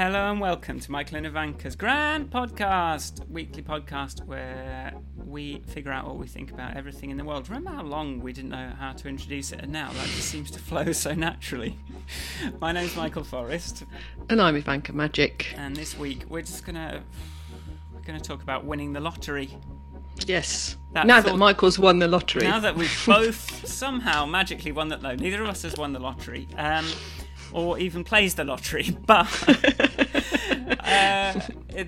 Hello and welcome to Michael and Ivanka's Grand Podcast, weekly podcast where we figure out what we think about everything in the world. Remember how long we didn't know how to introduce it, and now that just seems to flow so naturally. My name's Michael Forrest, And I'm Ivanka Majic. and this week we're just gonna we're gonna talk about winning the lottery. Yes. That now thought- that Michael's won the lottery. Now that we've both somehow magically won that, no, neither of us has won the lottery, um, or even plays the lottery, but uh,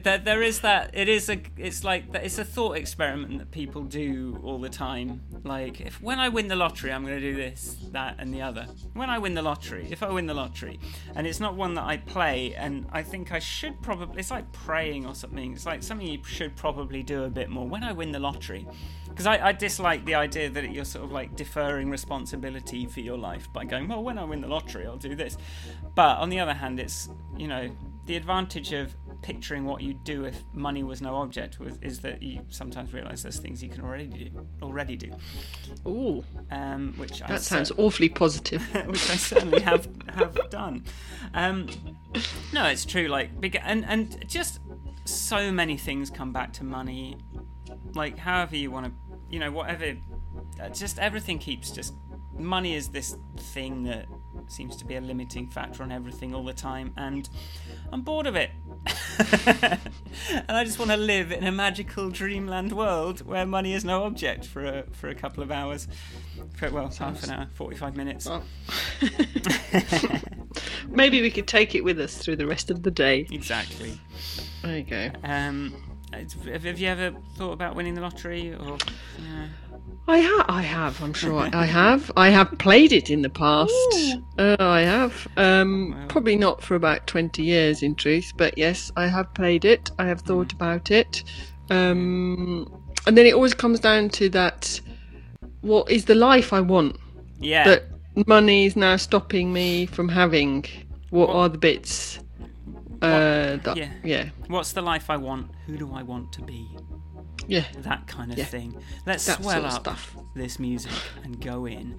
there, there is that. It is a. It's like it's a thought experiment that people do all the time. Like, if when I win the lottery, I'm going to do this, that, and the other. When I win the lottery, if I win the lottery, and it's not one that I play, and I think I should probably. It's like praying or something. It's like something you should probably do a bit more. When I win the lottery, because I, I dislike the idea that you're sort of like deferring responsibility for your life by going, well, when I win the lottery, I'll do this. But on the other hand, it's you know the advantage of picturing what you'd do if money was no object was, is that you sometimes realise there's things you can already do, already do, Ooh, um, which I that cer- sounds awfully positive. which I certainly have have done. Um, no, it's true. Like and and just so many things come back to money. Like however you want to, you know, whatever. uh, Just everything keeps just money is this thing that seems to be a limiting factor on everything all the time, and I'm bored of it. and I just want to live in a magical dreamland world where money is no object for a for a couple of hours. For, well, half an hour, forty-five minutes. Well, Maybe we could take it with us through the rest of the day. Exactly. There you go. Um, have, have you ever thought about winning the lottery? Or yeah. I have. I have. I'm sure I, have. I have played it in the past. Uh, I have. Um, Wow. Probably not for about 20 years, in truth. But yes, I have played it. I have thought about it. Um, and then it always comes down to that: what is the life I want? yeah, that money is now stopping me from having. What are the bits? Uh, that, yeah. yeah, What's the life I want? Who do I want to be? yeah. That kind of Yeah. thing. Let's That swell sort of up stuff. this music and go in.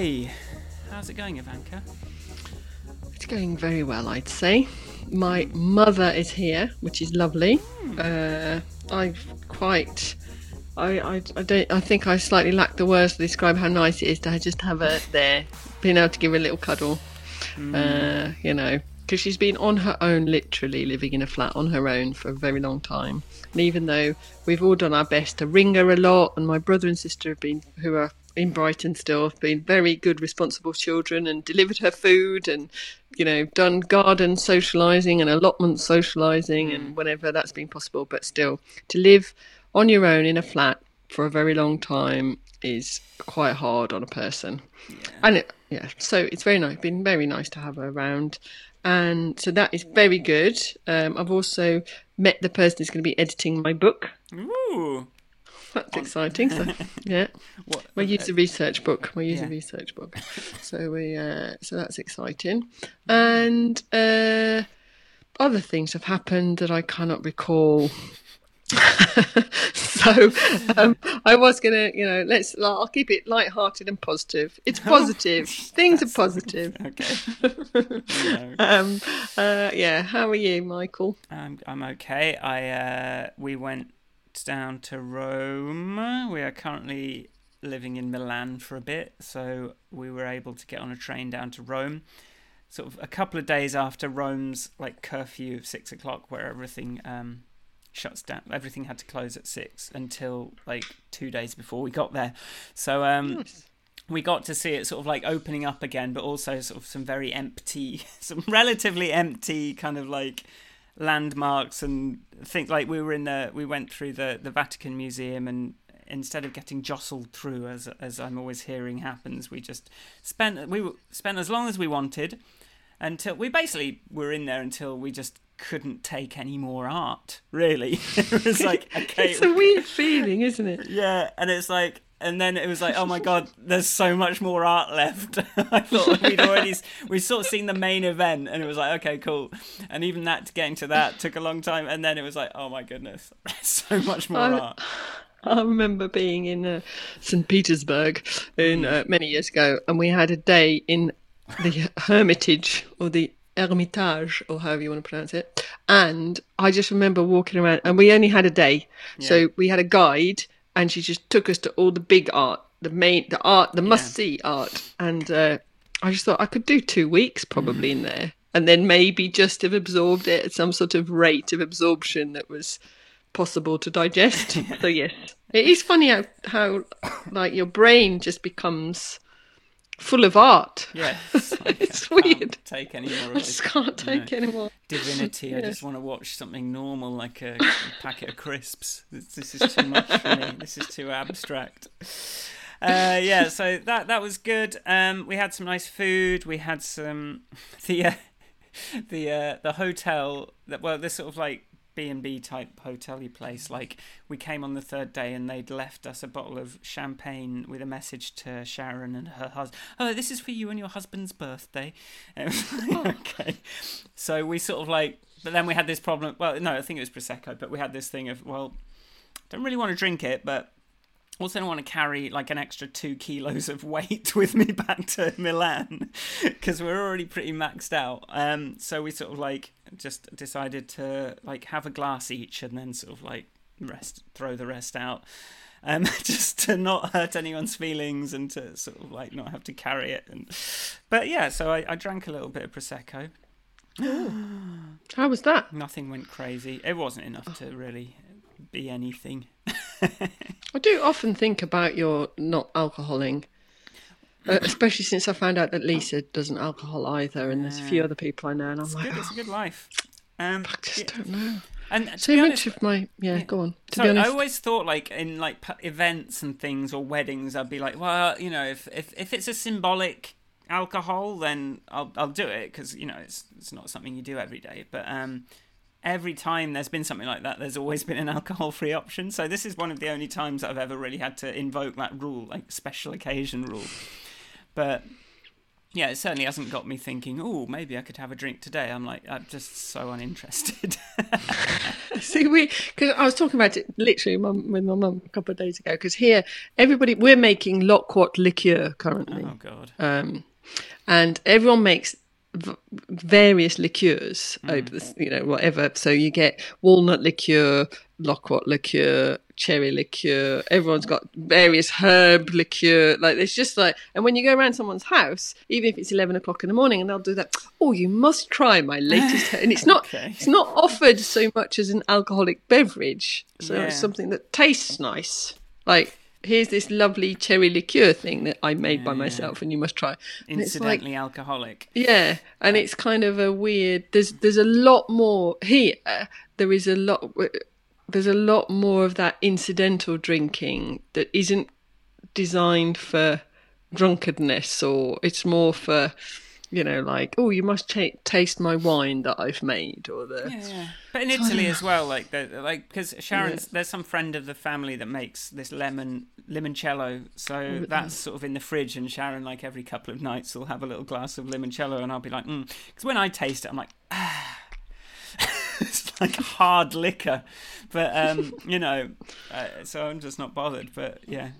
Hey, how's it going, Ivanka? It's going very well, I'd say. My mother is here, which is lovely. Mm. Uh, I've quite. I, I, I, don't. I think I slightly lack the words to describe how nice it is to just have her there, being able to give her a little cuddle. Mm. Uh, you know, because she's been on her own, literally living in a flat on her own for a very long time. And even though we've all done our best to ring her a lot, and my brother and sister have been, who are in Brighton still, have been very good, responsible children and delivered her food and, you know, done garden socialising and allotment socialising and whenever that's been possible. But still, to live on your own in a flat for a very long time is quite hard on a person. And it, yeah, so it's very nice. Been very nice to have her around, and so that is very good. Um, I've also met the person who's going to be editing my book. Ooh. That's exciting. So yeah, What? my user research book. My user Yeah. research book. So we, uh, so that's exciting, and uh, other things have happened that I cannot recall. so um, I was gonna, you know, let's. I'll keep it light-hearted and positive. It's positive. Things are positive. Okay. No. Um, uh, yeah. How are you, Michael? I'm, I'm okay. I uh, we went down to Rome. We are currently living in Milan for a bit, so we were able to get on a train down to Rome. Sort of a couple of days after Rome's like curfew of six o'clock, where everything um, shuts down. Everything had to close at six until like two days before we got there. So um, we got to see it sort of like opening up again, but also sort of some very empty, some relatively empty kind of like landmarks and think like we were in the we went through the the Vatican Museum and instead of getting jostled through as as I'm always hearing happens, we just spent we spent as long as we wanted until we basically were in there until we just couldn't take any more art. Really, it was like okay, It's a weird feeling, isn't it? yeah, and it's like and then it was like, oh my god, there's so much more art left. I thought we'd already we'd sort of seen the main event, and it was like, okay, cool. And even that getting to that took a long time, and then it was like, oh my goodness, there's so much more I- art. I remember being in uh, St. Petersburg in uh, many years ago, and we had a day in the Hermitage or the Hermitage, or however you want to pronounce it. And I just remember walking around, and we only had a day, so we had a guide, and she just took us to all the big art, the main, the art, the must-see art, and uh, I just thought I could do two weeks probably in there, and then maybe just have absorbed it at some sort of rate of absorption that was possible to digest. so yes, it is funny how how like your brain just becomes full of art. Yes. it's, like, It's I can't weird. Take any more of I just can't take anymore. divinity. I just want to watch something normal, like a packet of crisps. This, this is too much for me. This is too abstract. Uh, yeah, so that that was good. Um, we had some nice food. We had some the uh, the uh, the hotel that well, this sort of like B and B type hotel-y place. Like we came on the third day and they'd left us a bottle of champagne with a message to Sharon and her husband. Oh, this is for you and your husband's birthday. And it okay, so we sort of like, but then we had this problem. Well, no, I think it was prosecco, but we had this thing of well, don't really want to drink it, but also don't want to carry like an extra two kilos of weight with me back to Milan because we're already pretty maxed out. Um, so we sort of like just decided to like have a glass each and then sort of like rest, throw the rest out. Um, just to not hurt anyone's feelings and to sort of like not have to carry it. And but yeah, so I, I drank a little bit of prosecco. How was that? Nothing went crazy. It wasn't enough to really be anything. I do often think about your not alcoholing. Uh, especially since I found out that Lisa doesn't alcohol either, and there's a few other people I know, and I'm It's like, good. It's a good life. Um, I just yeah. don't know. And So much honest, of my yeah, go on. To so be I always thought like in like events and things or weddings, I'd be like, well, you know, if if, if it's a symbolic alcohol, then I'll I'll do it because you know it's it's not something you do every day. But um, every time there's been something like that, there's always been an alcohol-free option. So this is one of the only times that I've ever really had to invoke that rule, like special occasion rule. But yeah, it certainly hasn't got me thinking, oh, maybe I could have a drink today. I'm like, I'm just so uninterested. See, we because I was talking about it literally with my mum a couple of days ago. Because here, everybody we're making loquat liqueur currently, oh God. um, and everyone makes v- various liqueurs mm. over the you know whatever. So you get walnut liqueur, loquat liqueur, cherry liqueur. Everyone's got various herb liqueur. Like it's just like, and when you go around someone's house, even if it's eleven o'clock in the morning, and they'll do that. Oh, you must try my latest. and it's not. Okay. It's not offered so much as an alcoholic beverage. So Yeah. it's something that tastes nice. Like here's this lovely cherry liqueur thing that I made by myself, and you must try. And it's like Incidentally alcoholic. yeah, and it's kind of a weird. There's there's a lot more here. There is a lot. There's a lot more of that incidental drinking that isn't designed for drunkenness, or it's more for, you know, like oh, you must ta taste my wine that I've made, or the Yeah, but in Italy as well, like the like because Sharon's there's some friend of the family that makes this lemon limoncello, so that's sort of in the fridge, and Sharon like every couple of nights will have a little glass of limoncello, and I'll be like, because when I taste it, I'm like, ah. it's like hard liquor, but um, you know, uh, so I'm just not bothered. But yeah,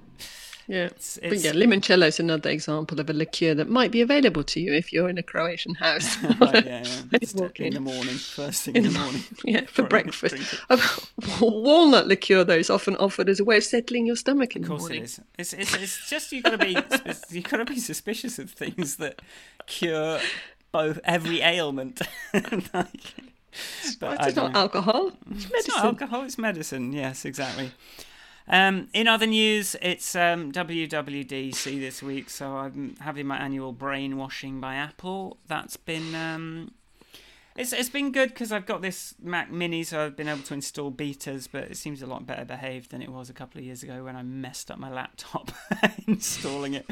yeah. it's, But yeah, limoncello is another example of a liqueur that might be available to you if you're in a Croatian house. right, oh, yeah, yeah. When you Just walk in in. the morning, first thing in, the morning. Yeah, for breakfast. drink it. A walnut liqueur, though, is often offered as a way of settling your stomach in Of the course morning. it is. It's, it's, it's just you've got to be you've got to be suspicious of things that cure both every ailment. like, but it's don't know. alcohol. It's It's not alcohol. It's medicine. Yes, exactly. Um, in other news, it's um, WWDC this week, so I'm having my annual brainwashing by Apple. That's been um, it's it's been good because I've got this Mac Mini, so I've been able to install betas, but it seems a lot better behaved than it was a couple of years ago when I messed up my laptop installing it.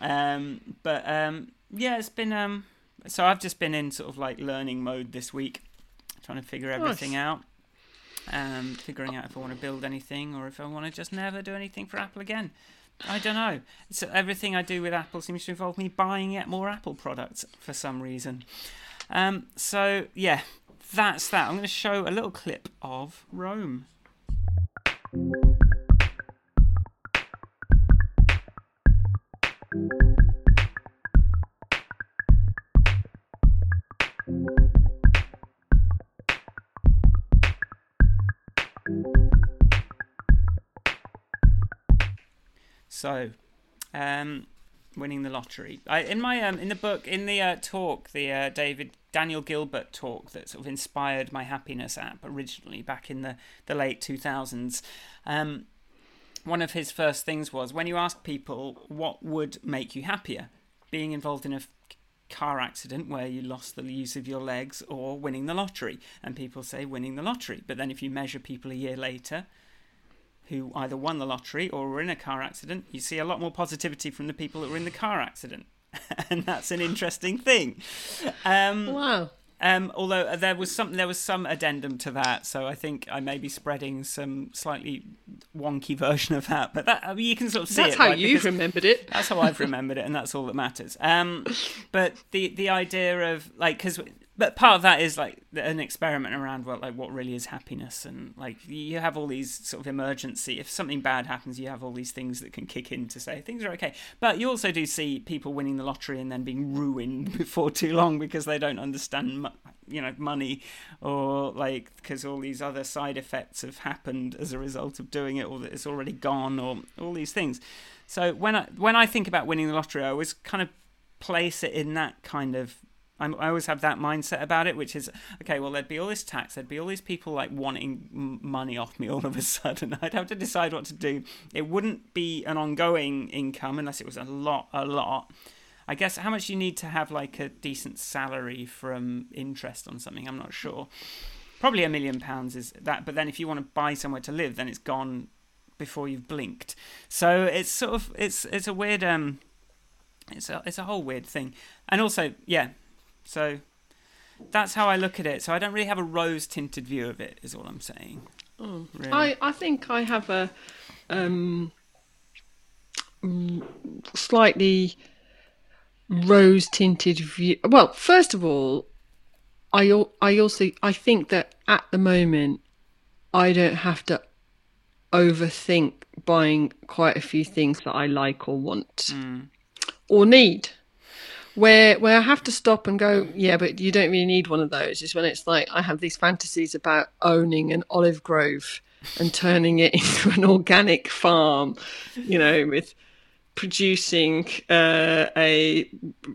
Um, but um, yeah, it's been um, so I've just been in sort of like learning mode this week, trying to figure everything out. Um, figuring out if I want to build anything or if I want to just never do anything for Apple again. I don't know. So everything I do with Apple seems to involve me buying yet more Apple products for some reason. Um, so yeah, that's that. I'm going to show a little clip of Rome. So, um, winning the lottery. I, in my um, in the book, in the uh, talk, the uh, David Daniel Gilbert talk that sort of inspired my happiness app originally back in the the late two thousands. Um, one of his first things was when you ask people what would make you happier, being involved in a car accident where you lost the use of your legs or winning the lottery, and people say winning the lottery. But then if you measure people a year later who either won the lottery or were in a car accident, you see a lot more positivity from the people that were in the car accident. and that's an interesting thing. Um, wow. Um, although there was some there was some addendum to that, so I think I may be spreading some slightly wonky version of that. But that I mean, you can sort of see that's it. how right? you've Because remembered it. That's how I've remembered it, and that's all that matters. Um, but the the idea of like because but part of that is like an experiment around what like what really is happiness and like you have all these sort of emergency if something bad happens you have all these things that can kick in to say things are okay. But you also do see people winning the lottery and then being ruined before too long because they don't understand you know money or like because all these other side effects have happened as a result of doing it or that it's already gone or all these things. So when i when i think about winning the lottery i always kind of place it in that kind of I'm, I always have that mindset about it, which is okay. Well, there'd be all this tax. There'd be all these people like wanting money off me all of a sudden. I'd have to decide what to do. It wouldn't be an ongoing income unless it was a lot, a lot. I guess how much you need to have like a decent salary from interest on something. I'm not sure. Probably a million pounds is that. But then if you want to buy somewhere to live, then it's gone before you've blinked. So it's sort of it's it's a weird um. It's a it's a whole weird thing, and also yeah, so that's how I look at it. So I don't really have a rose tinted view of it, is all I'm saying. Oh. Really. I, I think I have a um, slightly rose tinted view. Well, first of all, I I also I think that at the moment I don't have to overthink buying quite a few things that I like or want Mm. or need. Where where I have to stop and go, yeah, but you don't really need one of those. Is when it's like I have these fantasies about owning an olive grove and turning it into an organic farm, you know, with producing uh, a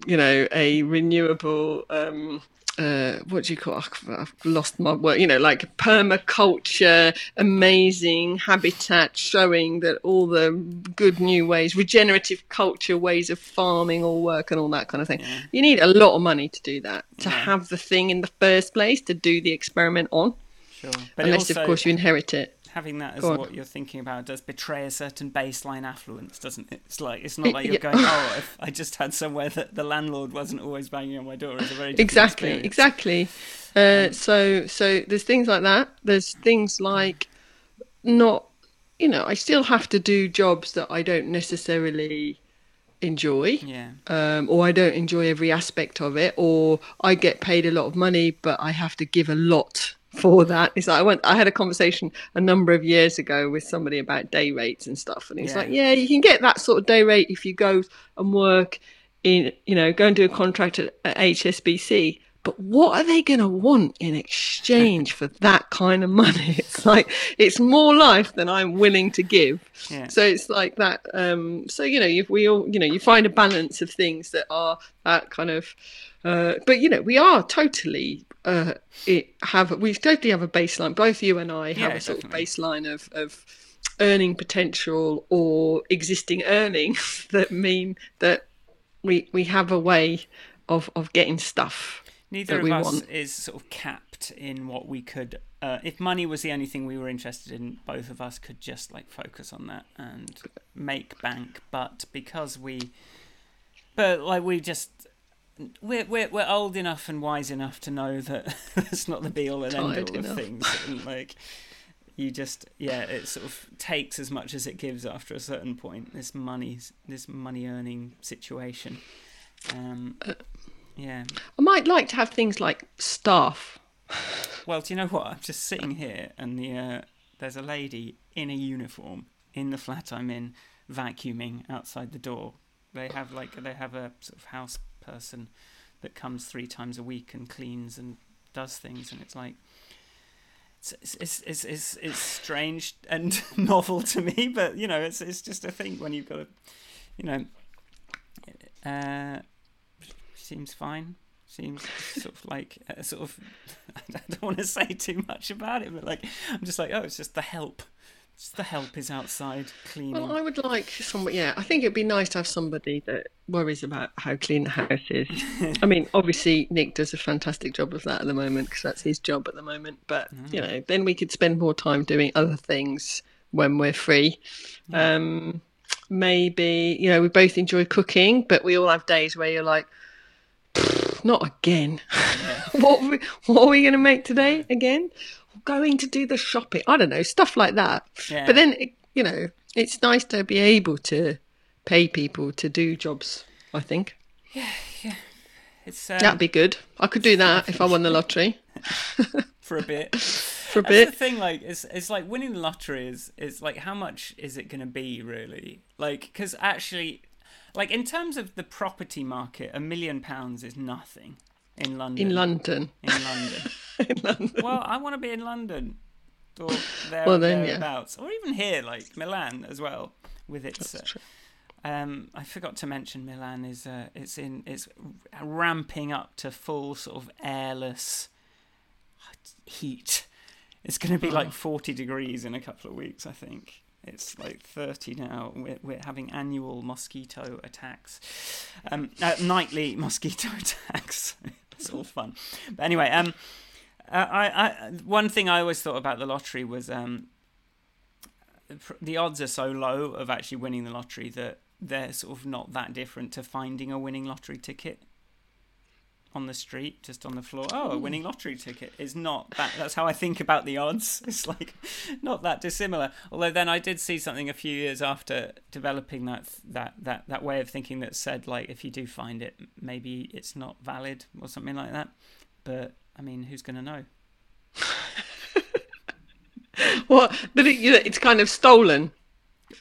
you know a renewable um, uh, what do you call? It? I've lost my word. You know, like permaculture, amazing habitat, showing that all the good new ways, regenerative culture ways of farming all work and all that kind of thing. Yeah. You need a lot of money to do that, to Yeah. have the thing in the first place, to do the experiment on. Sure. But unless, also, of course, you inherit it. Having that as what you're thinking about does betray a certain baseline affluence, doesn't it? It's like it's not like you're Yeah. going, oh, if I just had somewhere that the landlord wasn't always banging on my door, it's a very exactly experience. exactly uh, so so there's things like that there's things like not you know i still have to do jobs that i don't necessarily enjoy Yeah. um, or i don't enjoy every aspect of it or i get paid a lot of money but i have to give a lot for that it's like i went i had a conversation a number of years ago with somebody about day rates and stuff and he's Yeah. like yeah you can get that sort of day rate if you go and work in you know go and do a contract at, at hsbc but what are they going to want in exchange for that kind of money it's like it's more life than i'm willing to give Yeah. so it's like that um so you know if we all you know you find a balance of things that are that kind of uh but you know we are totally uh it have we totally have a baseline both you and i have Yeah, a sort definitely. of baseline of of earning potential or existing earnings that mean that we we have a way of of getting stuff Neither of us want. is sort of capped in what we could. Uh, if money was the only thing we were interested in, both of us could just like focus on that and make bank. But because we, but like we just. We're, we're we're old enough and wise enough to know that that's not the be all and end all of things, and like you just yeah, it sort of takes as much as it gives after a certain point. This money, this money earning situation. Um, yeah. I might like to have things like staff. Well, do you know what? I'm just sitting here, and the uh, there's a lady in a uniform in the flat I'm in, vacuuming outside the door. They have like they have a sort of house person that comes three times a week and cleans and does things, and it's like it's it's it's it's, it's strange and novel to me, but you know, it's it's just a thing when you've got a, you know, uh, seems fine. Seems sort of like uh, sort of. I don't want to say too much about it, but like I'm just like, oh, it's just the help. Just the help is outside cleaning. Well, I would like somebody. Yeah, I think it'd be nice to have somebody that worries about how clean the house is. I mean, obviously Nick does a fantastic job of that at the moment because that's his job at the moment. But you know, then we could spend more time doing other things when we're free. Um, maybe you know we both enjoy cooking, but we all have days where you're like, not again. what are we, what are we going to make today again? Going to do the shopping. I don't know stuff like that. Yeah. But then you know, it's nice to be able to pay people to do jobs. I think Yeah, yeah. it's um, that'd be good. I could do that if I won the lottery for a bit. for a That's the bit. thing. Like, it's it's like winning the lottery is is like how much is it going to be really? Like, because actually, like in terms of the property market, a million pounds is nothing in London. In London, In London. in London. well, I want to be in London or there, Well, then, yeah. thereabouts, or even here, like Milan as well, with its. Uh, true. um, I forgot to mention Milan is uh, it's in it's ramping up to full sort of airless heat. It's going to be like forty degrees in a couple of weeks, I think. It's like thirty now. We're we're having annual mosquito attacks, um, uh, nightly mosquito attacks. It's all fun. But anyway, um, uh, I, I one thing I always thought about the lottery was um, the odds are so low of actually winning the lottery that they're sort of not that different to finding a winning lottery ticket on the street, just on the floor. Oh, a hmm. winning lottery ticket is not that. That's how I think about the odds. It's like not that dissimilar. Although then I did see something a few years after developing that that that that way of thinking that said like if you do find it, maybe it's not valid or something like that. But I mean, who's going to know? What? That it, you know, it's kind of stolen.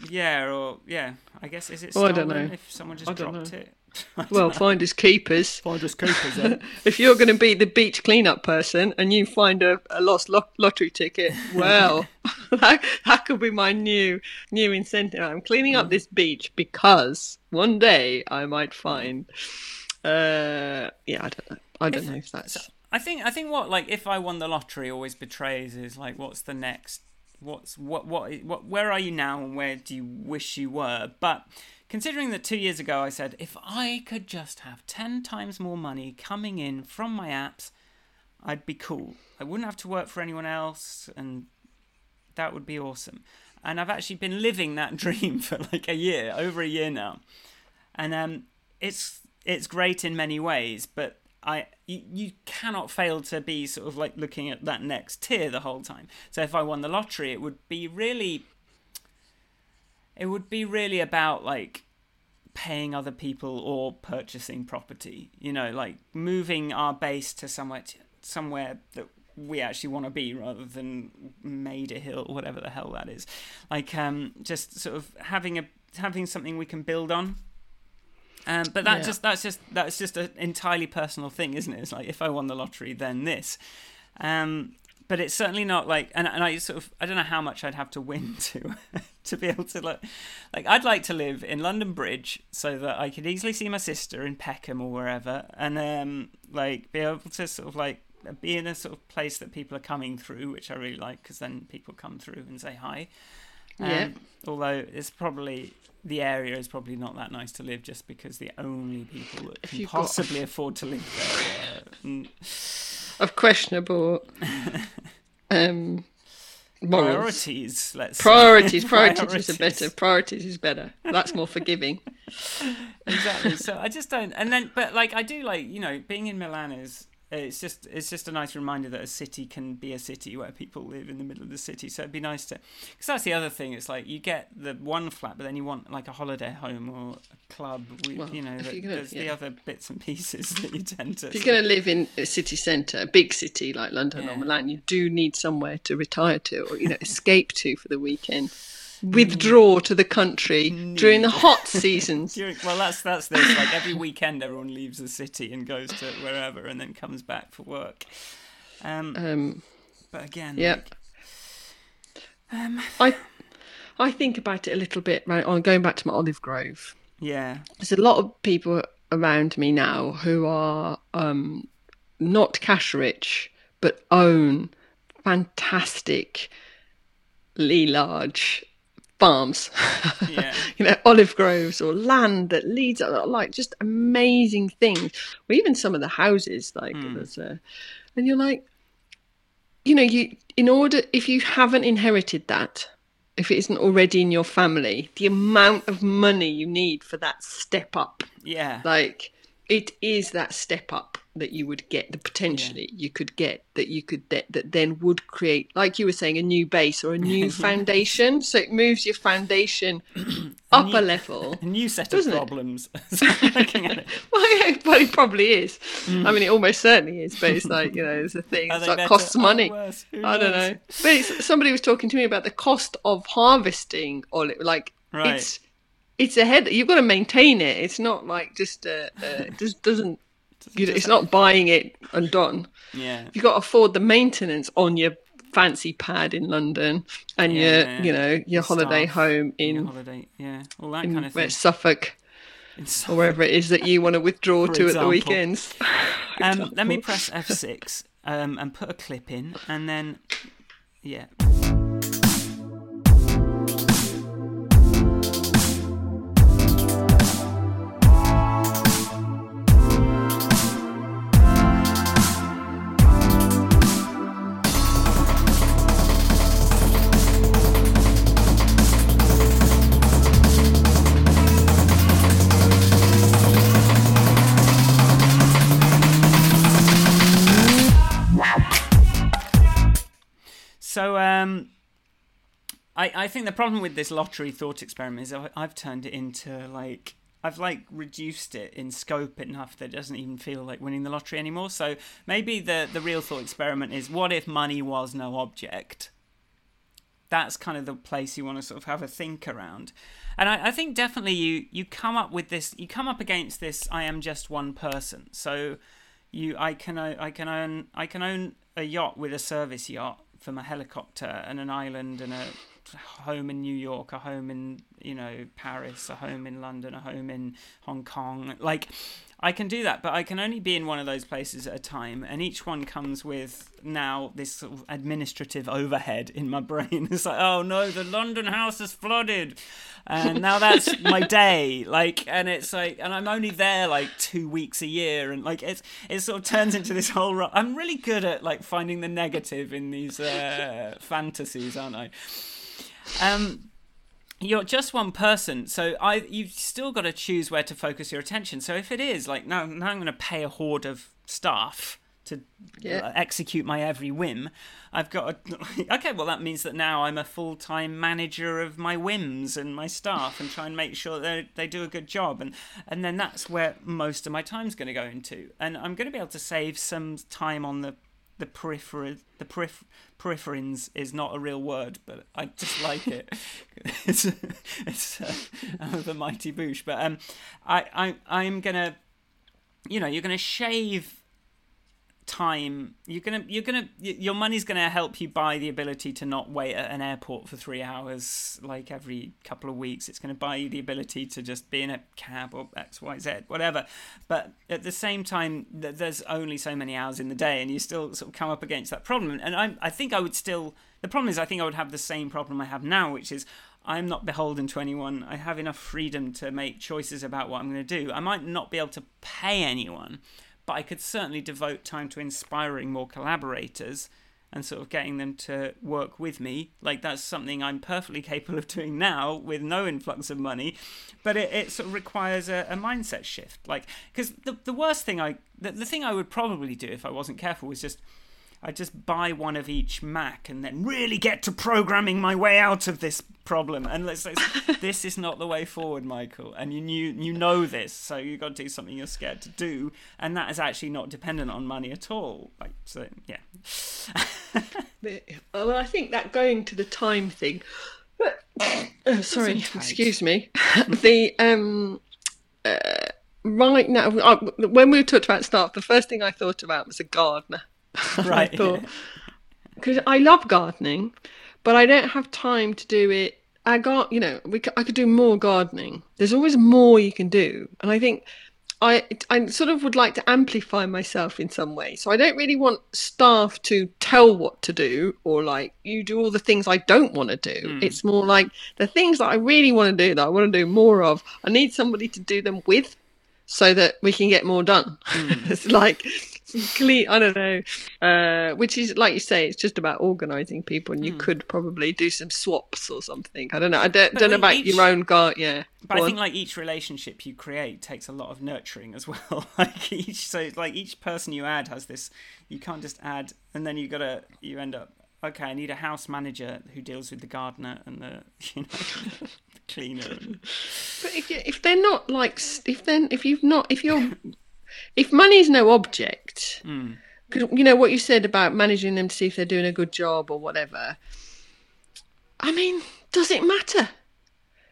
Yeah, or yeah, I guess is it Oh, I don't know. if someone just dropped know. it? Well, finders keepers. Finders keepers. If you're going to be the beach cleanup person and you find a, a lost lo- lottery ticket, well, that, that could be my new new incentive. I'm cleaning up this beach because one day I might find. Uh, yeah, I don't know. I don't know if that's. I think I think what like if I won the lottery always betrays is like what's the next what's what what what where are you now and where do you wish you were but considering that 2 years ago I said if I could just have 10 times more money coming in from my apps I'd be cool. I wouldn't have to work for anyone else and that would be awesome. And I've actually been living that dream for like a year over a year now. And um, it's it's great in many ways, but I you, you cannot fail to be sort of like looking at that next tier the whole time. So if I won the lottery, it would be really, it would be really about like paying other people or purchasing property. You know, like moving our base to somewhere t somewhere that we actually want to be rather than Maida Hill, whatever the hell that is. Like um, just sort of having a having something we can build on. Um, but that Yeah. just that's just that's just an entirely personal thing, isn't it? It's like if I won the lottery, then this. Um, but it's certainly not like, and, and I sort of I don't know how much I'd have to win to to be able to like, like I'd like to live in London Bridge so that I could easily see my sister in Peckham or wherever, and um, like be able to sort of like be in a sort of place that people are coming through, which I really like because then people come through and say hi. Um, Yeah. Although it's probably the area is probably not that nice to live, just because the only people that can you've got- possibly afford to live there. Are, mm, Of questionable um, morals. priorities, let's say. Priorities, priorities, Priorities. a better. Priorities is better. That's more forgiving. exactly. So I just don't. And then, but like, I do like, you know, being in Milan is it's just it's just a nice reminder that a city can be a city where people live in the middle of the city. So it'd be nice to, because that's the other thing. It's like you get the one flat, but then you want like a holiday home or a club. With, Well, you know, that, gonna- there's the other bits and pieces that you tend to. If you're going to live in a city centre, a big city like London Yeah. or Milan, you do need somewhere to retire to or you know escape to for the weekend. Withdraw to the country during the hot seasons. During, well, that's that's this. Like every weekend, everyone leaves the city and goes to wherever, and then comes back for work. Um, Um, but again, Yep. like, um, I I think about it a little bit. Right on going back to my olive grove. yeah, There's a lot of people around me now who are um, not cash rich, but own fantastically large farms. Yeah. you know, olive groves or land that leads up, like just amazing things. Or even some of the houses, like hmm. there's a, and you're like, you know, you in order if you haven't inherited that, if it isn't already in your family, the amount of money you need for that step up, yeah, like it is that step up that you would get, the potentially you could get that you could that, that then would create, like you were saying, a new base or a new foundation. So it moves your foundation up a level. a new set of problems. Looking at it. Well, yeah, but it probably is. Mm. I mean, it almost certainly is. But it's like you know, it's a thing. It's like costs money. I don't know. But it's, somebody was talking to me about the cost of harvesting olive. Like Right. it's it's a head. That you've got to maintain it. It's not like just uh, uh just doesn't. You it's not buying it and done. Yeah, You've got to afford the maintenance on your fancy pad in London and Yeah. your you know your holiday Staff, home Your in, holiday, yeah, all that in kind of where thing. Suffolk In or wherever it is that you want to withdraw to at the weekends. Um, let me press F6 um, and put a clip in, and then yeah. I I think the problem with this lottery thought experiment is I- I've turned it into like I've like reduced it in scope enough that it doesn't even feel like winning the lottery anymore. So maybe the the real thought experiment is what if money was no object? That's kind of the place you want to sort of have a think around. And I, I think definitely you you come up with this you come up against this I am just one person. So you I can I can own I can own a yacht with a service yacht for my helicopter and an island and a home in New York, a home in you know Paris, a home in London, a home in Hong Kong. Like I can do that, but I can only be in one of those places at a time, and each one comes with now this sort of administrative overhead in my brain. It's like, oh no, the London house is flooded, and now that's my day. Like, and it's like, and I'm only there like two weeks a year, and like it's it sort of turns into this whole. ro- I'm really good at like finding the negative in these uh, fantasies, aren't I? Um, you're just one person, so I you've still got to choose where to focus your attention. So if it is like now, now I'm going to pay a horde of staff to Yeah. uh, execute my every whim. I've got to, okay. Well, that means that now I'm a full time manager of my whims and my staff, and try and make sure they they do a good job. And and then that's where most of my time's going to go into. And I'm going to be able to save some time on the the periphery the periph- peripherins is not a real word but i just like it. It's it's uh, the mighty boosh but um i i i'm gonna you know you're gonna shave time you're gonna you're gonna your money's gonna help you buy the ability to not wait at an airport for three hours like every couple of weeks it's gonna buy you the ability to just be in a cab or xyz whatever but at the same time there's only so many hours in the day and you still sort of come up against that problem and i i think i would still the problem is i think i would have the same problem i have now which is I'm not beholden to anyone. I have enough freedom to make choices about what I'm going to do. I might not be able to pay anyone, but I could certainly devote time to inspiring more collaborators and sort of getting them to work with me. Like that's something I'm perfectly capable of doing now with no influx of money, but it, it sort of requires a, a mindset shift. Like because the the worst thing I the, the thing I would probably do if I wasn't careful was just I just buy one of each Mac and then really get to programming my way out of this problem. And let's say this is not the way forward, Michael. And you knew you know this, so you've got to do something you're scared to do, and that is actually not dependent on money at all. Like so, yeah. well, I think that going to the time thing. oh, sorry, excuse me. the um. Uh, right now, uh, when we talked about staff, the first thing I thought about was a gardener. Right. because I love gardening, but I don't have time to do it. I got, you know, we I could do more gardening. There's always more you can do, and I think I I sort of would like to amplify myself in some way. So I don't really want staff to tell what to do or like you do all the things I don't want to do. Mm. It's more like the things that I really want to do that I want to do more of. I need somebody to do them with so that we can get more done. Mm. it's like clean. I don't know. Uh, which is like you say, it's just about organising people, and you hmm. could probably do some swaps or something. I don't know. I don't, don't know about each, your own guard. Yeah, but I think like each relationship you create takes a lot of nurturing as well. like each, so like each person you add has this. You can't just add, and then you gotta you end up. Okay, I need a house manager who deals with the gardener and the you know cleaner. And... But if if they're not like if then if you've not if you're if money's no object, because mm. you know what you said about managing them to see if they're doing a good job or whatever. I mean, does it matter?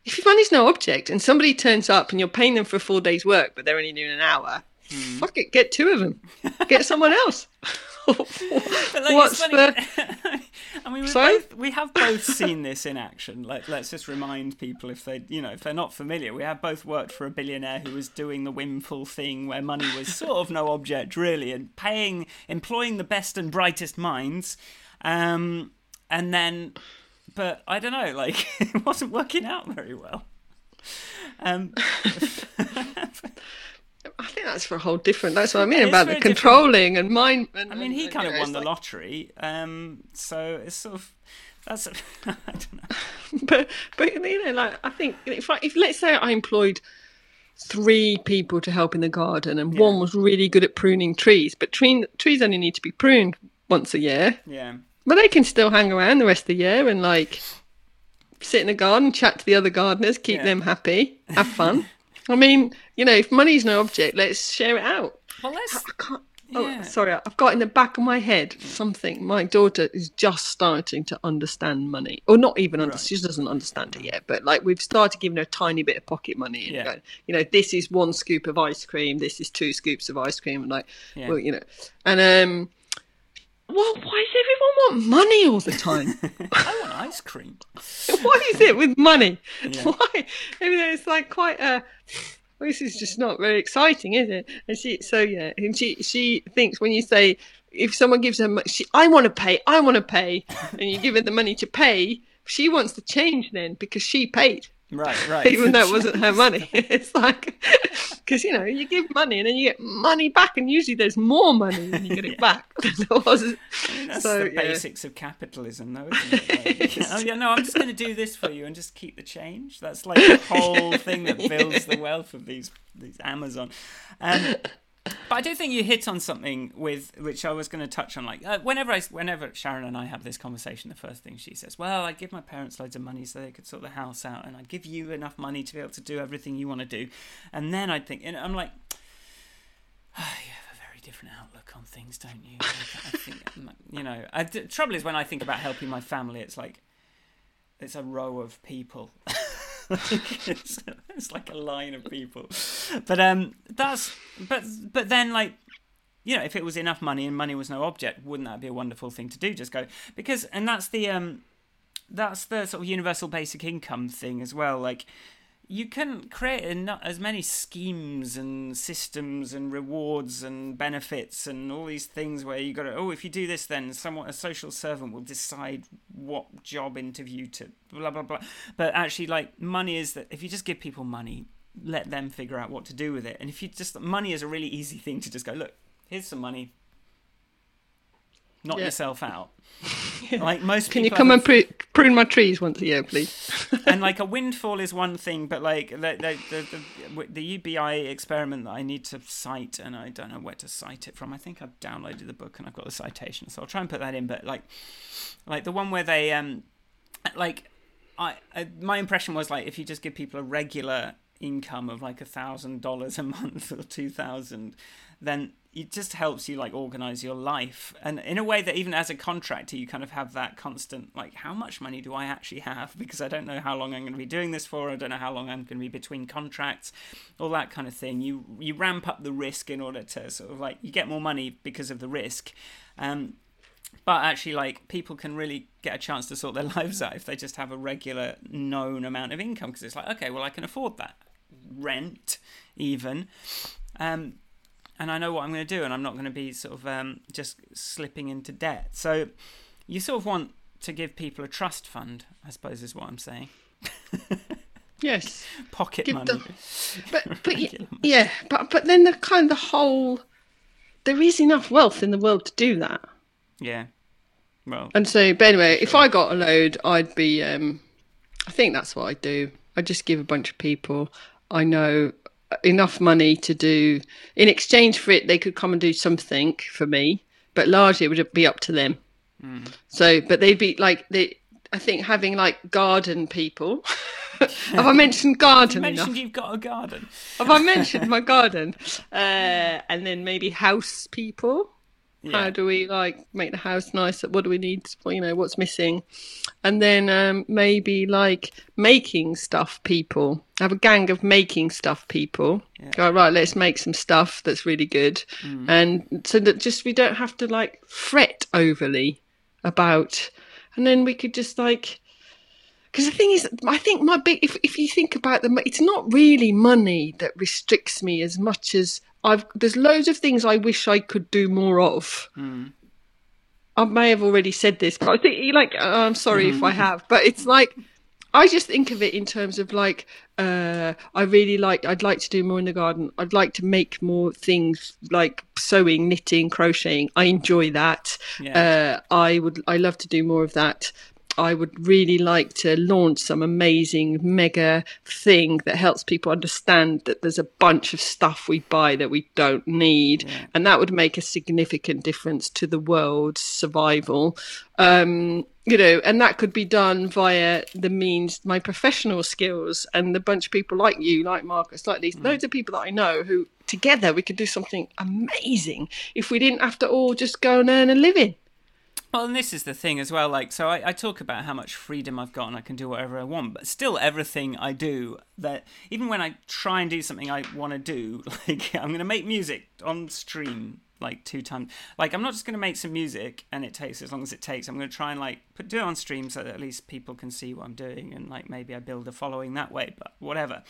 If your money's no object and somebody turns up and you're paying them for a full day's work, but they're only doing an hour, mm. fuck it, get two of them, get someone else. like, What's the? I mean, we both we have both seen this in action. Like, let's just remind people if they, you know, if they're not familiar, we have both worked for a billionaire who was doing the windfall thing where money was sort of no object really, and paying, employing the best and brightest minds, um, and then, but I don't know, like it wasn't working out very well. Um, I think that's for a whole different. That's what I mean about the controlling different. and mind. And, I mean, he and, kind of know, won the like... lottery, um, so it's sort of that's. I don't know. but but you know, like I think if I, if let's say I employed three people to help in the garden, and yeah. one was really good at pruning trees, but tree, trees only need to be pruned once a year. Yeah. But they can still hang around the rest of the year and like sit in the garden, chat to the other gardeners, keep yeah. them happy, have fun. I mean, you know, if money's no object, let's share it out. Well, let's. I can't. Oh, yeah. sorry, I've got in the back of my head something. My daughter is just starting to understand money, or not even under, right. she doesn't understand it yet. But like we've started giving her a tiny bit of pocket money, and yeah. going, you know, this is one scoop of ice cream, this is two scoops of ice cream, and like, yeah. well, you know, and um, well, why does everyone want money all the time? I want ice cream. what is it with money? Yeah. Why? I mean, it's like quite a. Well, this is just not very exciting, is it? And she, so yeah, and she she thinks when you say if someone gives her, she, I want to pay, I want to pay, and you give her the money to pay, she wants to change then because she paid. Right, right. Even though it wasn't her money. it's like, because, you know, you give money and then you get money back, and usually there's more money when you get it yeah. back than there was. That's so, the yeah. basics of capitalism, though, isn't it? Like, oh, yeah, no, I'm just going to do this for you and just keep the change. That's like the whole thing that builds the wealth of these, these Amazon. Um, but I do think you hit on something with which I was going to touch on. Like uh, whenever I, whenever Sharon and I have this conversation, the first thing she says, "Well, I give my parents loads of money so they could sort the house out, and I give you enough money to be able to do everything you want to do." And then I'd think, and I'm like, oh, you have a very different outlook on things, don't you? I think, you know, I, the trouble is when I think about helping my family, it's like it's a row of people. it's, it's like a line of people. But um, that's but but then like you know, if it was enough money and money was no object, wouldn't that be a wonderful thing to do? Just go because, and that's the um, that's the sort of universal basic income thing as well. Like, you can create as many schemes and systems and rewards and benefits and all these things where you got to oh if you do this then someone a social servant will decide what job interview to blah blah blah. But actually like money is that if you just give people money let them figure out what to do with it. And if you just money is a really easy thing to just go look here's some money knock Yeah. yourself out. Like most Can you come have and a- prune my trees once a year, please? and like a windfall is one thing, but like the the, the the the UBI experiment that I need to cite, and I don't know where to cite it from. I think I've downloaded the book and I've got the citation, so I'll try and put that in. But like, like the one where they um, like, I, I my impression was like if you just give people a regular income of like a thousand dollars a month or two thousand, then it just helps you like organize your life. And in a way that even as a contractor you kind of have that constant like how much money do i actually have? Because i don't know how long i'm going to be doing this for. I don't know how long i'm going to be between contracts all that kind of thing. You you ramp up the risk in order to sort of like you get more money because of the risk. Um but actually like people can really get a chance to sort their lives out if they just have a regular known amount of income because it's like okay well i can afford that rent even. Um and I know what I'm going to do, and I'm not going to be sort of um, just slipping into debt. So you sort of want to give people a trust fund, I suppose, is what I'm saying. yes, Pocket Give money. them- but but y- Regular money. yeah, but but then the kind of the whole there is enough wealth in the world to do that. Yeah. Well, And so, but anyway, if I got a load, I'd be. Um, I think that's what I do. I just give a bunch of people I know enough money to do. In exchange for it, they could come and do something for me, but largely it would be up to them. So, but they'd be like they. I think having like garden people. Have I mentioned garden you garden mentioned enough? you've got a garden. Have I mentioned my garden? Uh, and then maybe house people. Yeah. How do we like make the house nice? What do we need? You know, what's missing? And then um, maybe like making stuff people. Have a gang of making stuff people. Yeah. Go right. Let's make some stuff that's really good, Mm. and so that just we don't have to like fret overly about. And then we could just like because the thing is, I think my big if if you think about the, it's not really money that restricts me as much as I've. There's loads of things I wish I could do more of. Mm. I may have already said this, but I think like. uh, I'm sorry if I have, but it's like I just think of it in terms of like uh, I really like. I'd like to do more in the garden. I'd like to make more things like sewing, knitting, crocheting. I enjoy that. Yeah. Uh, I would. I love to do more of that. I would really like to launch some amazing mega thing that helps people understand that there's a bunch of stuff we buy that we don't need, Yeah. and that would make a significant difference to the world's survival. Um, you know, and that could be done via the means, my professional skills, and the bunch of people like you, like Marcus, like these, loads of people that I know who together we could do something amazing if we didn't have to all just go and earn a living. Well, and this is the thing as well. Like, so I, I talk about how much freedom I've got and I can do whatever I want, but still, everything I do, that even when I try and do something I want to do, like I'm going to make music on stream like two times. Like, I'm not just going to make some music and it takes as long as it takes. I'm going to try and like put do it on stream so that at least people can see what I'm doing and like maybe I build a following that way. But whatever.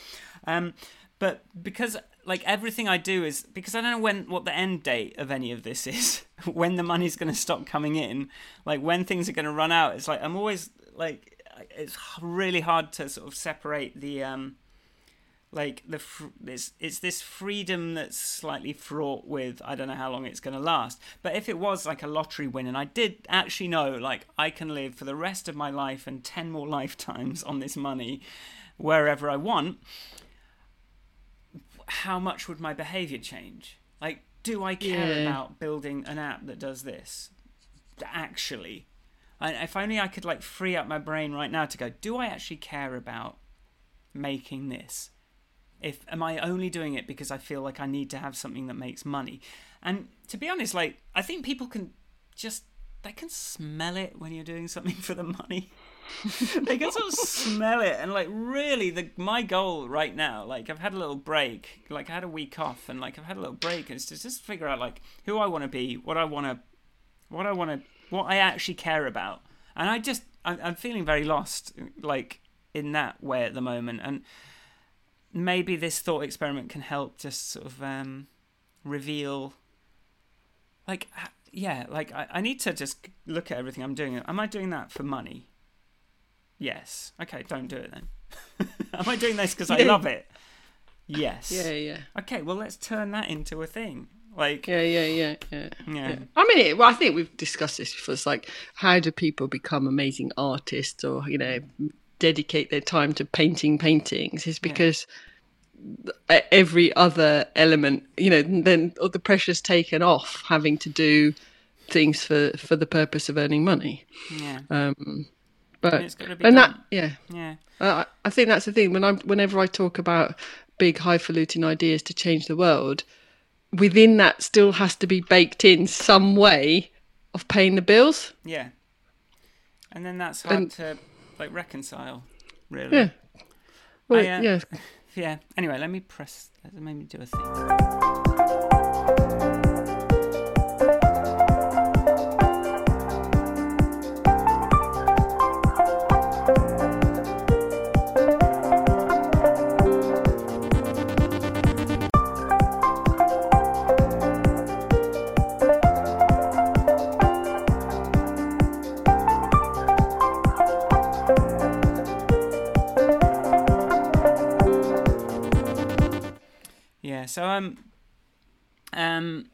Um, but because like everything I do is because I don't know when what the end date of any of this is, when the money's going to stop coming in, like when things are going to run out. It's like I'm always like it's really hard to sort of separate the um like the fr- it's it's this freedom that's slightly fraught with I don't know how long it's going to last. But if it was like a lottery win and I did actually know like I can live for the rest of my life and 10 more lifetimes on this money wherever I want, how much would my behavior change? Like, do I care Yeah. about building an app that does this? Actually, and if only I could like free up my brain right now to go, do I actually care about making this? If am I only doing it because I feel like I need to have something that makes money? And to be honest, like I think people can just they can smell it when you're doing something for the money. they can sort of smell it. And like really the my goal right now like i've had a little break. Like i had a week off and like i've had a little break. It's to just figure out like who i want to be what i want to what i want to what i actually care about. And i just I'm feeling very lost like in that way at the moment. And maybe this thought experiment can help just sort of um reveal like yeah like I, I need to just look at everything i'm doing am i doing that for money Yes. Okay, don't do it then. Am I doing this because I love it? Yes. Yeah, yeah. Okay, well, let's turn that into a thing. Like, Yeah, yeah, yeah, yeah. yeah, I mean, it, well, I think we've discussed this before. It's like, how do people become amazing artists or, you know, dedicate their time to painting paintings? Is because th- every other element, you know, then all the pressure's taken off having to do things for, for the purpose of earning money. yeah. Um, but, be and that, yeah. yeah. Uh, I think that's the thing. When I'm, whenever I talk about big, highfalutin ideas to change the world, within that still has to be baked in some way of paying the bills. Yeah. And then that's hard And- to like reconcile, really. Yeah. Well, I, uh, yeah. Yeah. Anyway, let me press. Let me do a thing. Yeah. So um, um,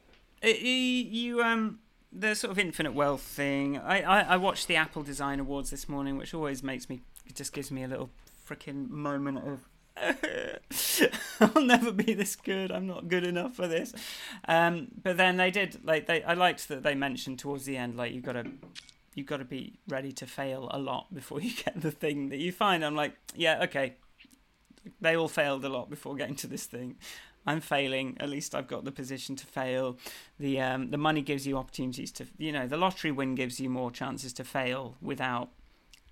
you, you um, the sort of infinite wealth thing. I, I I watched the Apple Design Awards this morning, which always makes me. Just gives me a little freaking moment of. I'll never be this good. I'm not good enough for this. Um, but then they did like they. I liked that they mentioned towards the end like you got to you've got to be ready to fail a lot before you get the thing that you find. I'm like, yeah, okay. They all failed a lot before getting to this thing. I'm failing. At least I've got the position to fail. The um, the money gives you opportunities to, you know, the lottery win gives you more chances to fail without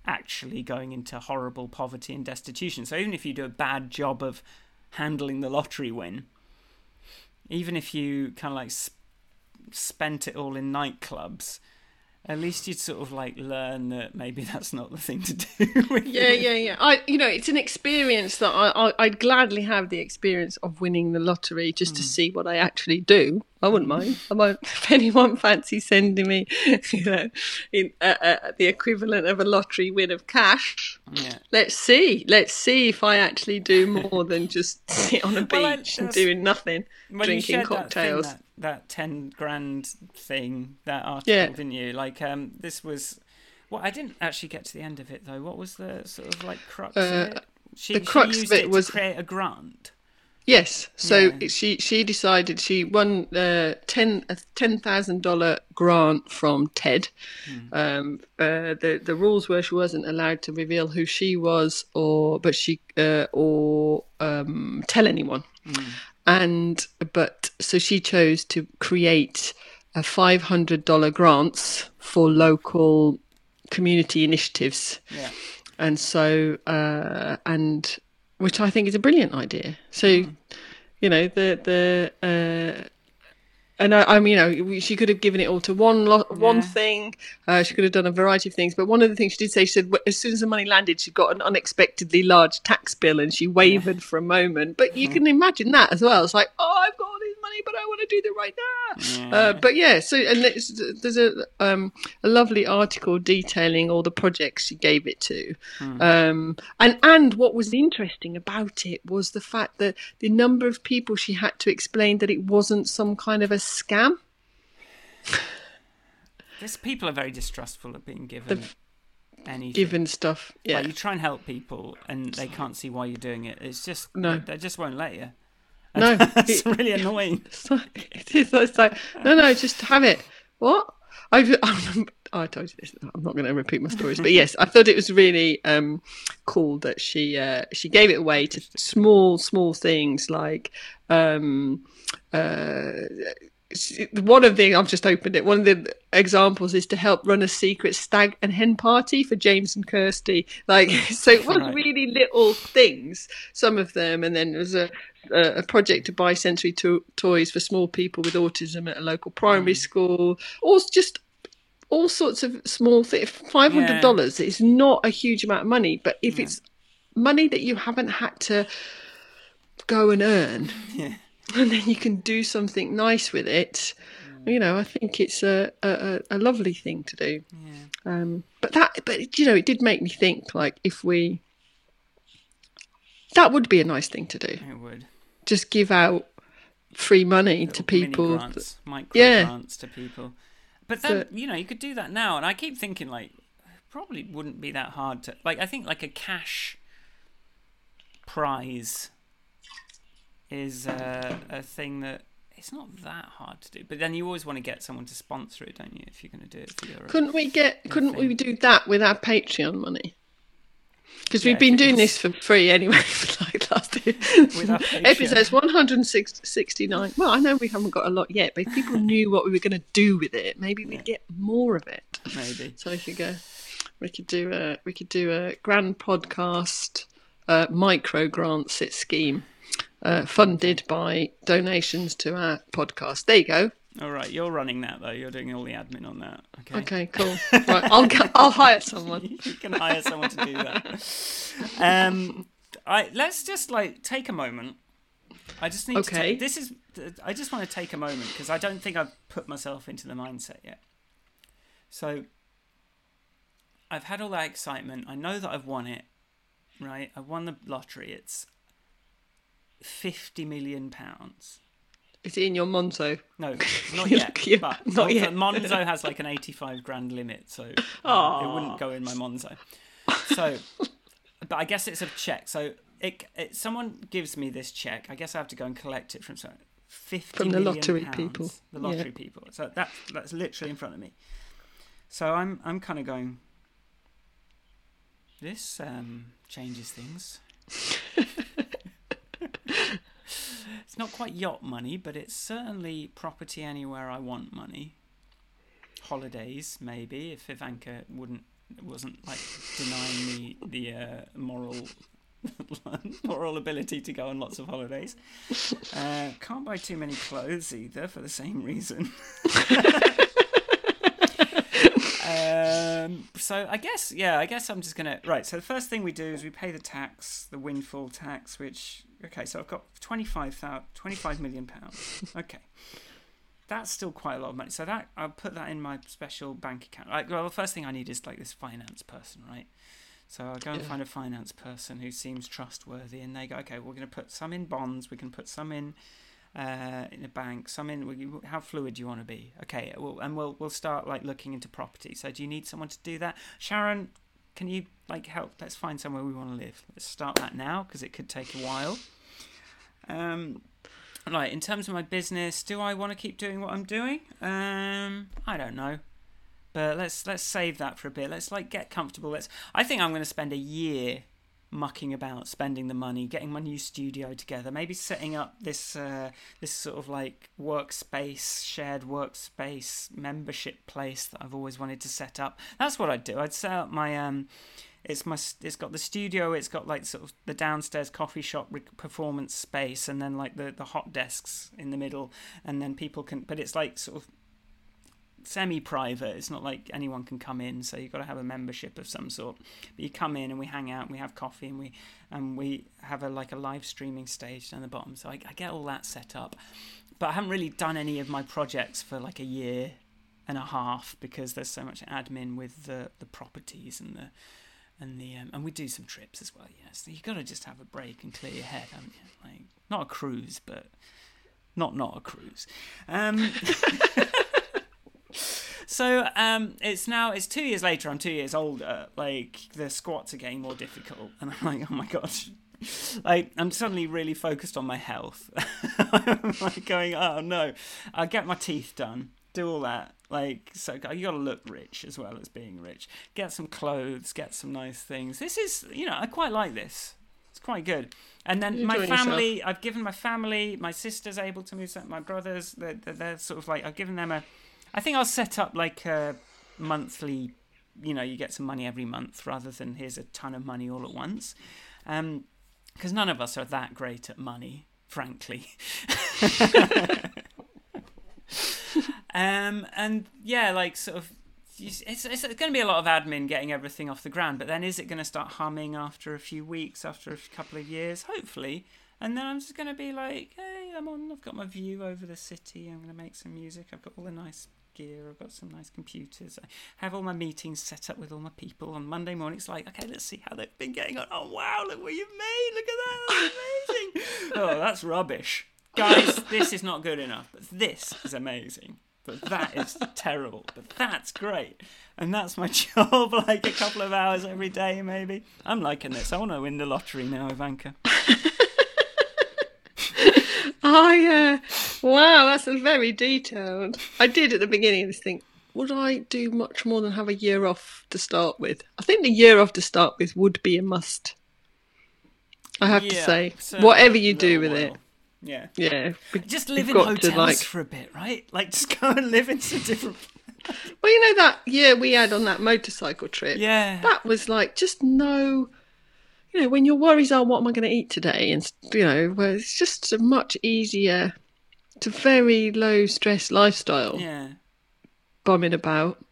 actually going into horrible poverty and destitution. So even if you do a bad job of handling the lottery win, even if you kind of like sp- spent it all in nightclubs, at least you'd sort of like learn that maybe that's not the thing to do. with Yeah, yeah, yeah. I, you know, it's an experience that I, I, I'd gladly have the experience of winning the lottery just to see what I actually do. I wouldn't mind. I won't. If anyone fancies sending me, you know, in uh, uh, the equivalent of a lottery win of cash, Yeah. let's see. Let's see if I actually do more than just sit on a beach Well, and doing nothing, drinking cocktails. That, thing, that, that ten grand thing, that article, Yeah. didn't you? Like, um, this was. Well, I didn't actually get to the end of it though. What was the sort of like crux Uh, of it? She, the she crux used of it it was- to create a grant. Yes. So Yeah. she she decided she won uh, ten a ten thousand dollar grant from TED. Um, uh, the the rules were she wasn't allowed to reveal who she was or but she uh, or um, tell anyone. And but so she chose to create a five hundred dollar grants for local community initiatives Yeah. and so uh, and which I think is a brilliant idea. So, you know, the the uh, and I, I mean, you know, she could have given it all to one lo- one thing. Uh, she could have done a variety of things, but one of the things she did say, she said, as soon as the money landed, she got an unexpectedly large tax bill, and she wavered for a moment. But you can imagine that as well. It's like, oh, I've got all this money, but I want to do the right now. Uh, but yeah, so and there's, there's a um, a lovely article detailing all the projects she gave it to, um, and and what was interesting about it was the fact that the number of people she had to explain that it wasn't some kind of a scam. This people are very distrustful of being given anything. Given stuff, yeah, Like you try and help people and they can't see why you're doing it. It's just No. they, they just won't let you. no, it's it- really annoying. It's like, it is. It's like, no, no, just have it. What? I, I, remember, I told you this. I'm not going to repeat my stories, but yes, I thought it was really um, cool that she uh, she gave it away to small, small things like. Um, uh, one of the I've just opened it. One of the examples is to help run a secret stag and hen party for James and Kirsty. Like so, it was Right. really little things. Some of them, and then there was a a, project to buy sensory to- toys for small people with autism at a local primary mm. school. Or just all sorts of small things. Five hundred dollars is not a huge amount of money, but if it's money that you haven't had to go and earn, Yeah. and then you can do something nice with it. You know, I think it's a, a, a lovely thing to do. Yeah. Um, but that, but you know, it did make me think. Like, if we, that would be a nice thing to do. It would. Just give out free money to little mini people. grants, micro Yeah. grants to people. But then But- you know you could do that now, and I keep thinking like probably wouldn't be that hard to like. I think like a cash prize is uh, a thing that it's not that hard to do. But then you always want to get someone to sponsor it, don't you? If you're going to do it for your Couldn't we get? Couldn't we do that with our Patreon money? Because Yeah, we've been doing this for free anyway. For like last year. Episodes one hundred and sixty-nine. Well, I know we haven't got a lot yet, but if people knew what we were going to do with it, maybe we'd get more of it. maybe. So we could go. We could do a. We could do a grand podcast uh, micro grant sit scheme. Uh, funded by donations to our podcast. There you go. All right, you're running that though. You're doing all the admin on that. Okay. Okay, cool. Right, I'll I'll hire someone. you can hire someone to do that. Um, I let's just like take a moment. I just need to. Okay. Take, this is. I just want to take a moment because I don't think I've put myself into the mindset yet. So. I've had all that excitement. I know that I've won it. Right, I've won the lottery. It's fifty million pounds. Is it in your Monzo? No, not yet. but not Monzo, yet. Monzo has like an 85 grand limit, so uh, it wouldn't go in my Monzo. So, but I guess it's a check. So it, it someone gives me this check. I guess I have to go and collect it from some 50 From the lottery pounds. people. The Yeah. lottery people. So that that's literally in front of me. So I'm I'm kind of going. This um, changes things. it's not quite yacht money, but it's certainly property anywhere I want money. Holidays, maybe, if Ivanka wouldn't wasn't like denying me the uh, moral moral ability to go on lots of holidays. Uh, can't buy too many clothes either for the same reason. Um, so I guess, yeah, I guess I'm just gonna right. So the first thing we do is we pay the tax, the windfall tax, which okay. So I've got 25, 25 million pounds. Okay, that's still quite a lot of money. So that I'll put that in my special bank account. Like, well, the first thing I need is like this finance person, right? So I'll go and Yeah. find a finance person who seems trustworthy, and they go, okay, we're going to put some in bonds, we can put some in uh, in a bank, some in. we- How fluid do you want to be? Okay, well, and we'll we'll start like looking into property. So do you need someone to do that? Sharon, can you like help? Let's find somewhere we want to live. Let's start that now because it could take a while. Um, right. In terms of my business, do I want to keep doing what I'm doing? Um, I don't know. But let's let's save that for a bit. Let's like get comfortable. Let's. I think I'm going to spend a year mucking about, spending the money, getting my new studio together, maybe setting up this uh, this sort of like workspace, shared workspace membership place that I've always wanted to set up. That's what I'd do. I'd set up my um, it's my it's got the studio, it's got like sort of the downstairs coffee shop performance space, and then like the the hot desks in the middle, and then people can. But it's like sort of semi-private. It's not like anyone can come in, so you've got to have a membership of some sort. But you come in and we hang out, and we have coffee, and we and we have a like a live streaming stage down the bottom. So I, I get all that set up, but I haven't really done any of my projects for like a year and a half because there's so much admin with the the properties and the and the um, and we do some trips as well. Yeah, so you got to just have a break and clear your head, haven't you? Like not a cruise, but not not a cruise. Um, so um, it's now it's two years later. I'm two years older. Like the squats are getting more difficult, and I'm like, oh my gosh. Like I'm suddenly really focused on my health. I'm like going, oh no, I get my teeth done, do all that. Like so, you got to look rich as well as being rich. Get some clothes, get some nice things. This is, you know, I quite like this. It's quite good. And then You're my family, I've given my family, my sister's able to move. My brothers, they're, they're sort of like I've given them a. I think I'll set up like a monthly. You know, you get some money every month rather than here's a ton of money all at once. Um, because none of us are that great at money, frankly. um, and yeah, like sort of, it's, it's, it's going to be a lot of admin getting everything off the ground. But then, is it going to start humming after a few weeks, after a couple of years? Hopefully. And then I'm just going to be like, hey, I'm on. I've got my view over the city. I'm going to make some music. I've got all the nice gear. I've got some nice computers. I have all my meetings set up with all my people on Monday morning. It's like, okay, let's see how they've been getting on. Oh wow, look what you've made! Look at that, that's amazing. oh, that's rubbish. guys, this is not good enough, but this is amazing. But that is terrible. But that's great. And that's my job, like a couple of hours every day, maybe. I'm liking this. I want to win the lottery now, Ivanka. I, uh, wow, that's very detailed. I did at the beginning of this thing. Would I do much more than have a year off to start with? I think the year off to start with would be a must. I have to say, whatever you do with it. Yeah. yeah. Just live in hotels like- for a bit, right? Like, just go and live in some different. Well, you know that year we had on that motorcycle trip. Yeah. that was like just no you know when your worries are what am i going to eat today and you know where it's just a much easier it's a very low stress lifestyle Yeah. bumming about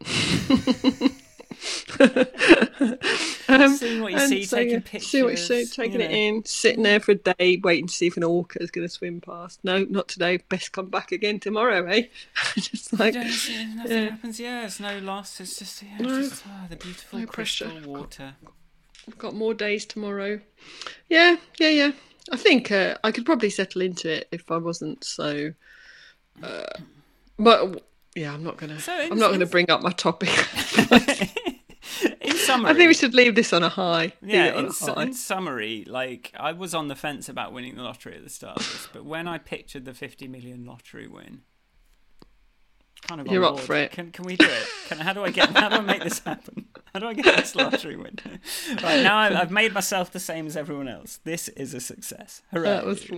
um, Seeing what you see, so, taking yeah, pictures. see what you see taking you it in sitting there for a day waiting to see if an orca is going to swim past no not today best come back again tomorrow eh just like Yeah, it's- yeah, nothing yeah. happens. Yeah, it's no loss. It's just, yeah, No. just oh, the beautiful No crystal pressure. water. I've got more days tomorrow. Yeah, yeah, yeah. I think uh, I could probably settle into it if I wasn't so. Uh, but yeah, I'm not gonna. So I'm not gonna bring up my topic. in summary, I think we should leave this on a high. Yeah, in, a su- high. in summary, like I was on the fence about winning the lottery at the start of this, but when I pictured the 50 million lottery win, kind of on You're up board. for it. Can can we do it? Can how do I get how do I make this happen? How do I get this lottery win? right now, I've, I've made myself the same as everyone else. This is a success. Hooray! That was.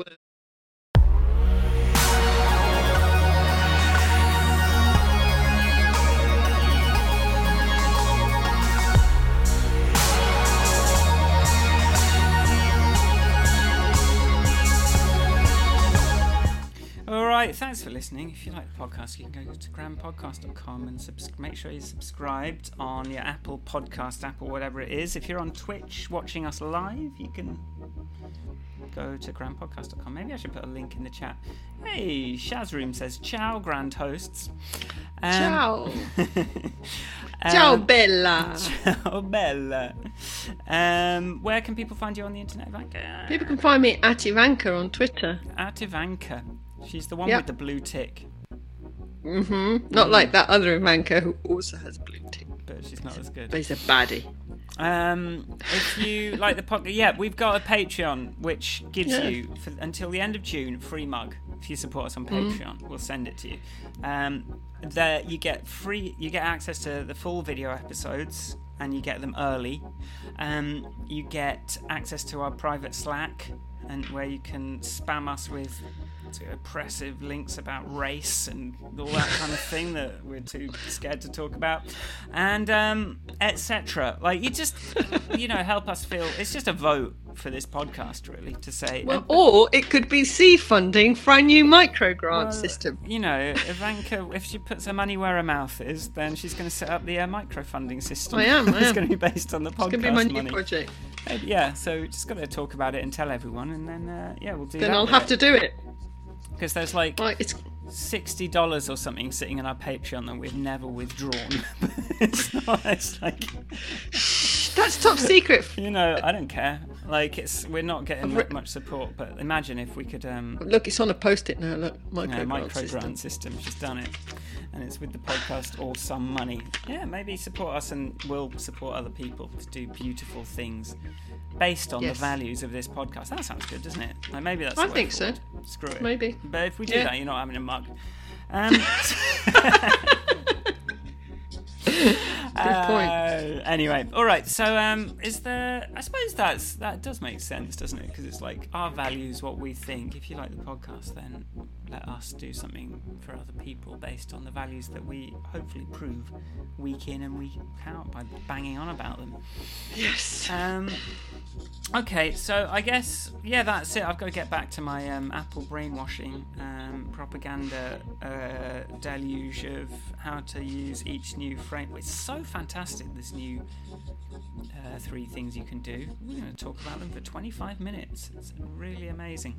Right, thanks for listening. If you like the podcast, you can go to grandpodcast.com and subs- make sure you're subscribed on your Apple Podcast app or whatever it is. If you're on Twitch watching us live, you can go to grandpodcast.com. Maybe I should put a link in the chat. Hey, Shazroom says, Ciao, grand hosts. Um, Ciao. um, Ciao, Bella. Ciao, Bella. Um, where can people find you on the internet, Ivanka? People can find me at Ivanka on Twitter. At Ivanka. She's the one Yep. with the blue tick. hmm Not like that other Ivanka who also has blue tick, but she's not as good. but he's a baddie. Um, if you like the podcast, yeah, we've got a Patreon which gives Yeah. you for, until the end of June free mug. If you support us on Patreon, we'll send it to you. Um, there you get free, you get access to the full video episodes, and you get them early. Um, you get access to our private Slack, and where you can spam us with oppressive links about race and all that kind of thing that we're too scared to talk about, and um, etc. Like you just, you know, help us feel. It's just a vote for this podcast, really, to say. Well, or it could be seed funding for a new micro grant Well, system. You know, Ivanka, if she puts her money where her mouth is, then she's going to set up the uh, microfunding system. I am, I it's going to be based on the podcast It's gonna be my new money. project. Uh, yeah, so just got to talk about it and tell everyone, and then uh, yeah, we'll do that. Then. I'll have to do it. Because there's like Like it's sixty dollars or something sitting in our Patreon that we've never withdrawn. it's not. It's like that's top secret. you know, I don't care. Like it's we're not getting writ- much support, but imagine if we could um Look, it's on a post-it now. Look, micro, grant micro system. grant system. She's done it, and it's with the podcast or some money. Yeah, maybe support us, and we'll support other people to do beautiful things based on Yes. the values of this podcast. That sounds good, doesn't it? Like maybe that's. I think so. Screw it. Maybe. But if we do Yeah. that, you're not having a mug. Um, Good point. Anyway, all right. So, um, is there? I suppose that's that does make sense, doesn't it? Because it's like our values, what we think. If you like the podcast, then let us do something for other people based on the values that we hopefully prove week in and week out by banging on about them. Yes. Um, okay, so I guess yeah, that's it. I've got to get back to my um, Apple brainwashing um, propaganda uh, deluge of how to use each new frame. It's so fantastic. This new uh, three things you can do. We're going to talk about them for 25 minutes. It's really amazing.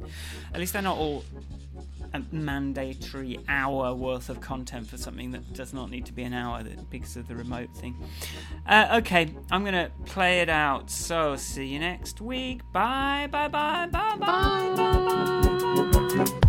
At least they're not all a mandatory hour worth of content for something that does not need to be an hour because of the remote thing. Uh, okay, I'm going to play it out. So, see you next week. Bye, bye, bye, bye, bye, bye, bye.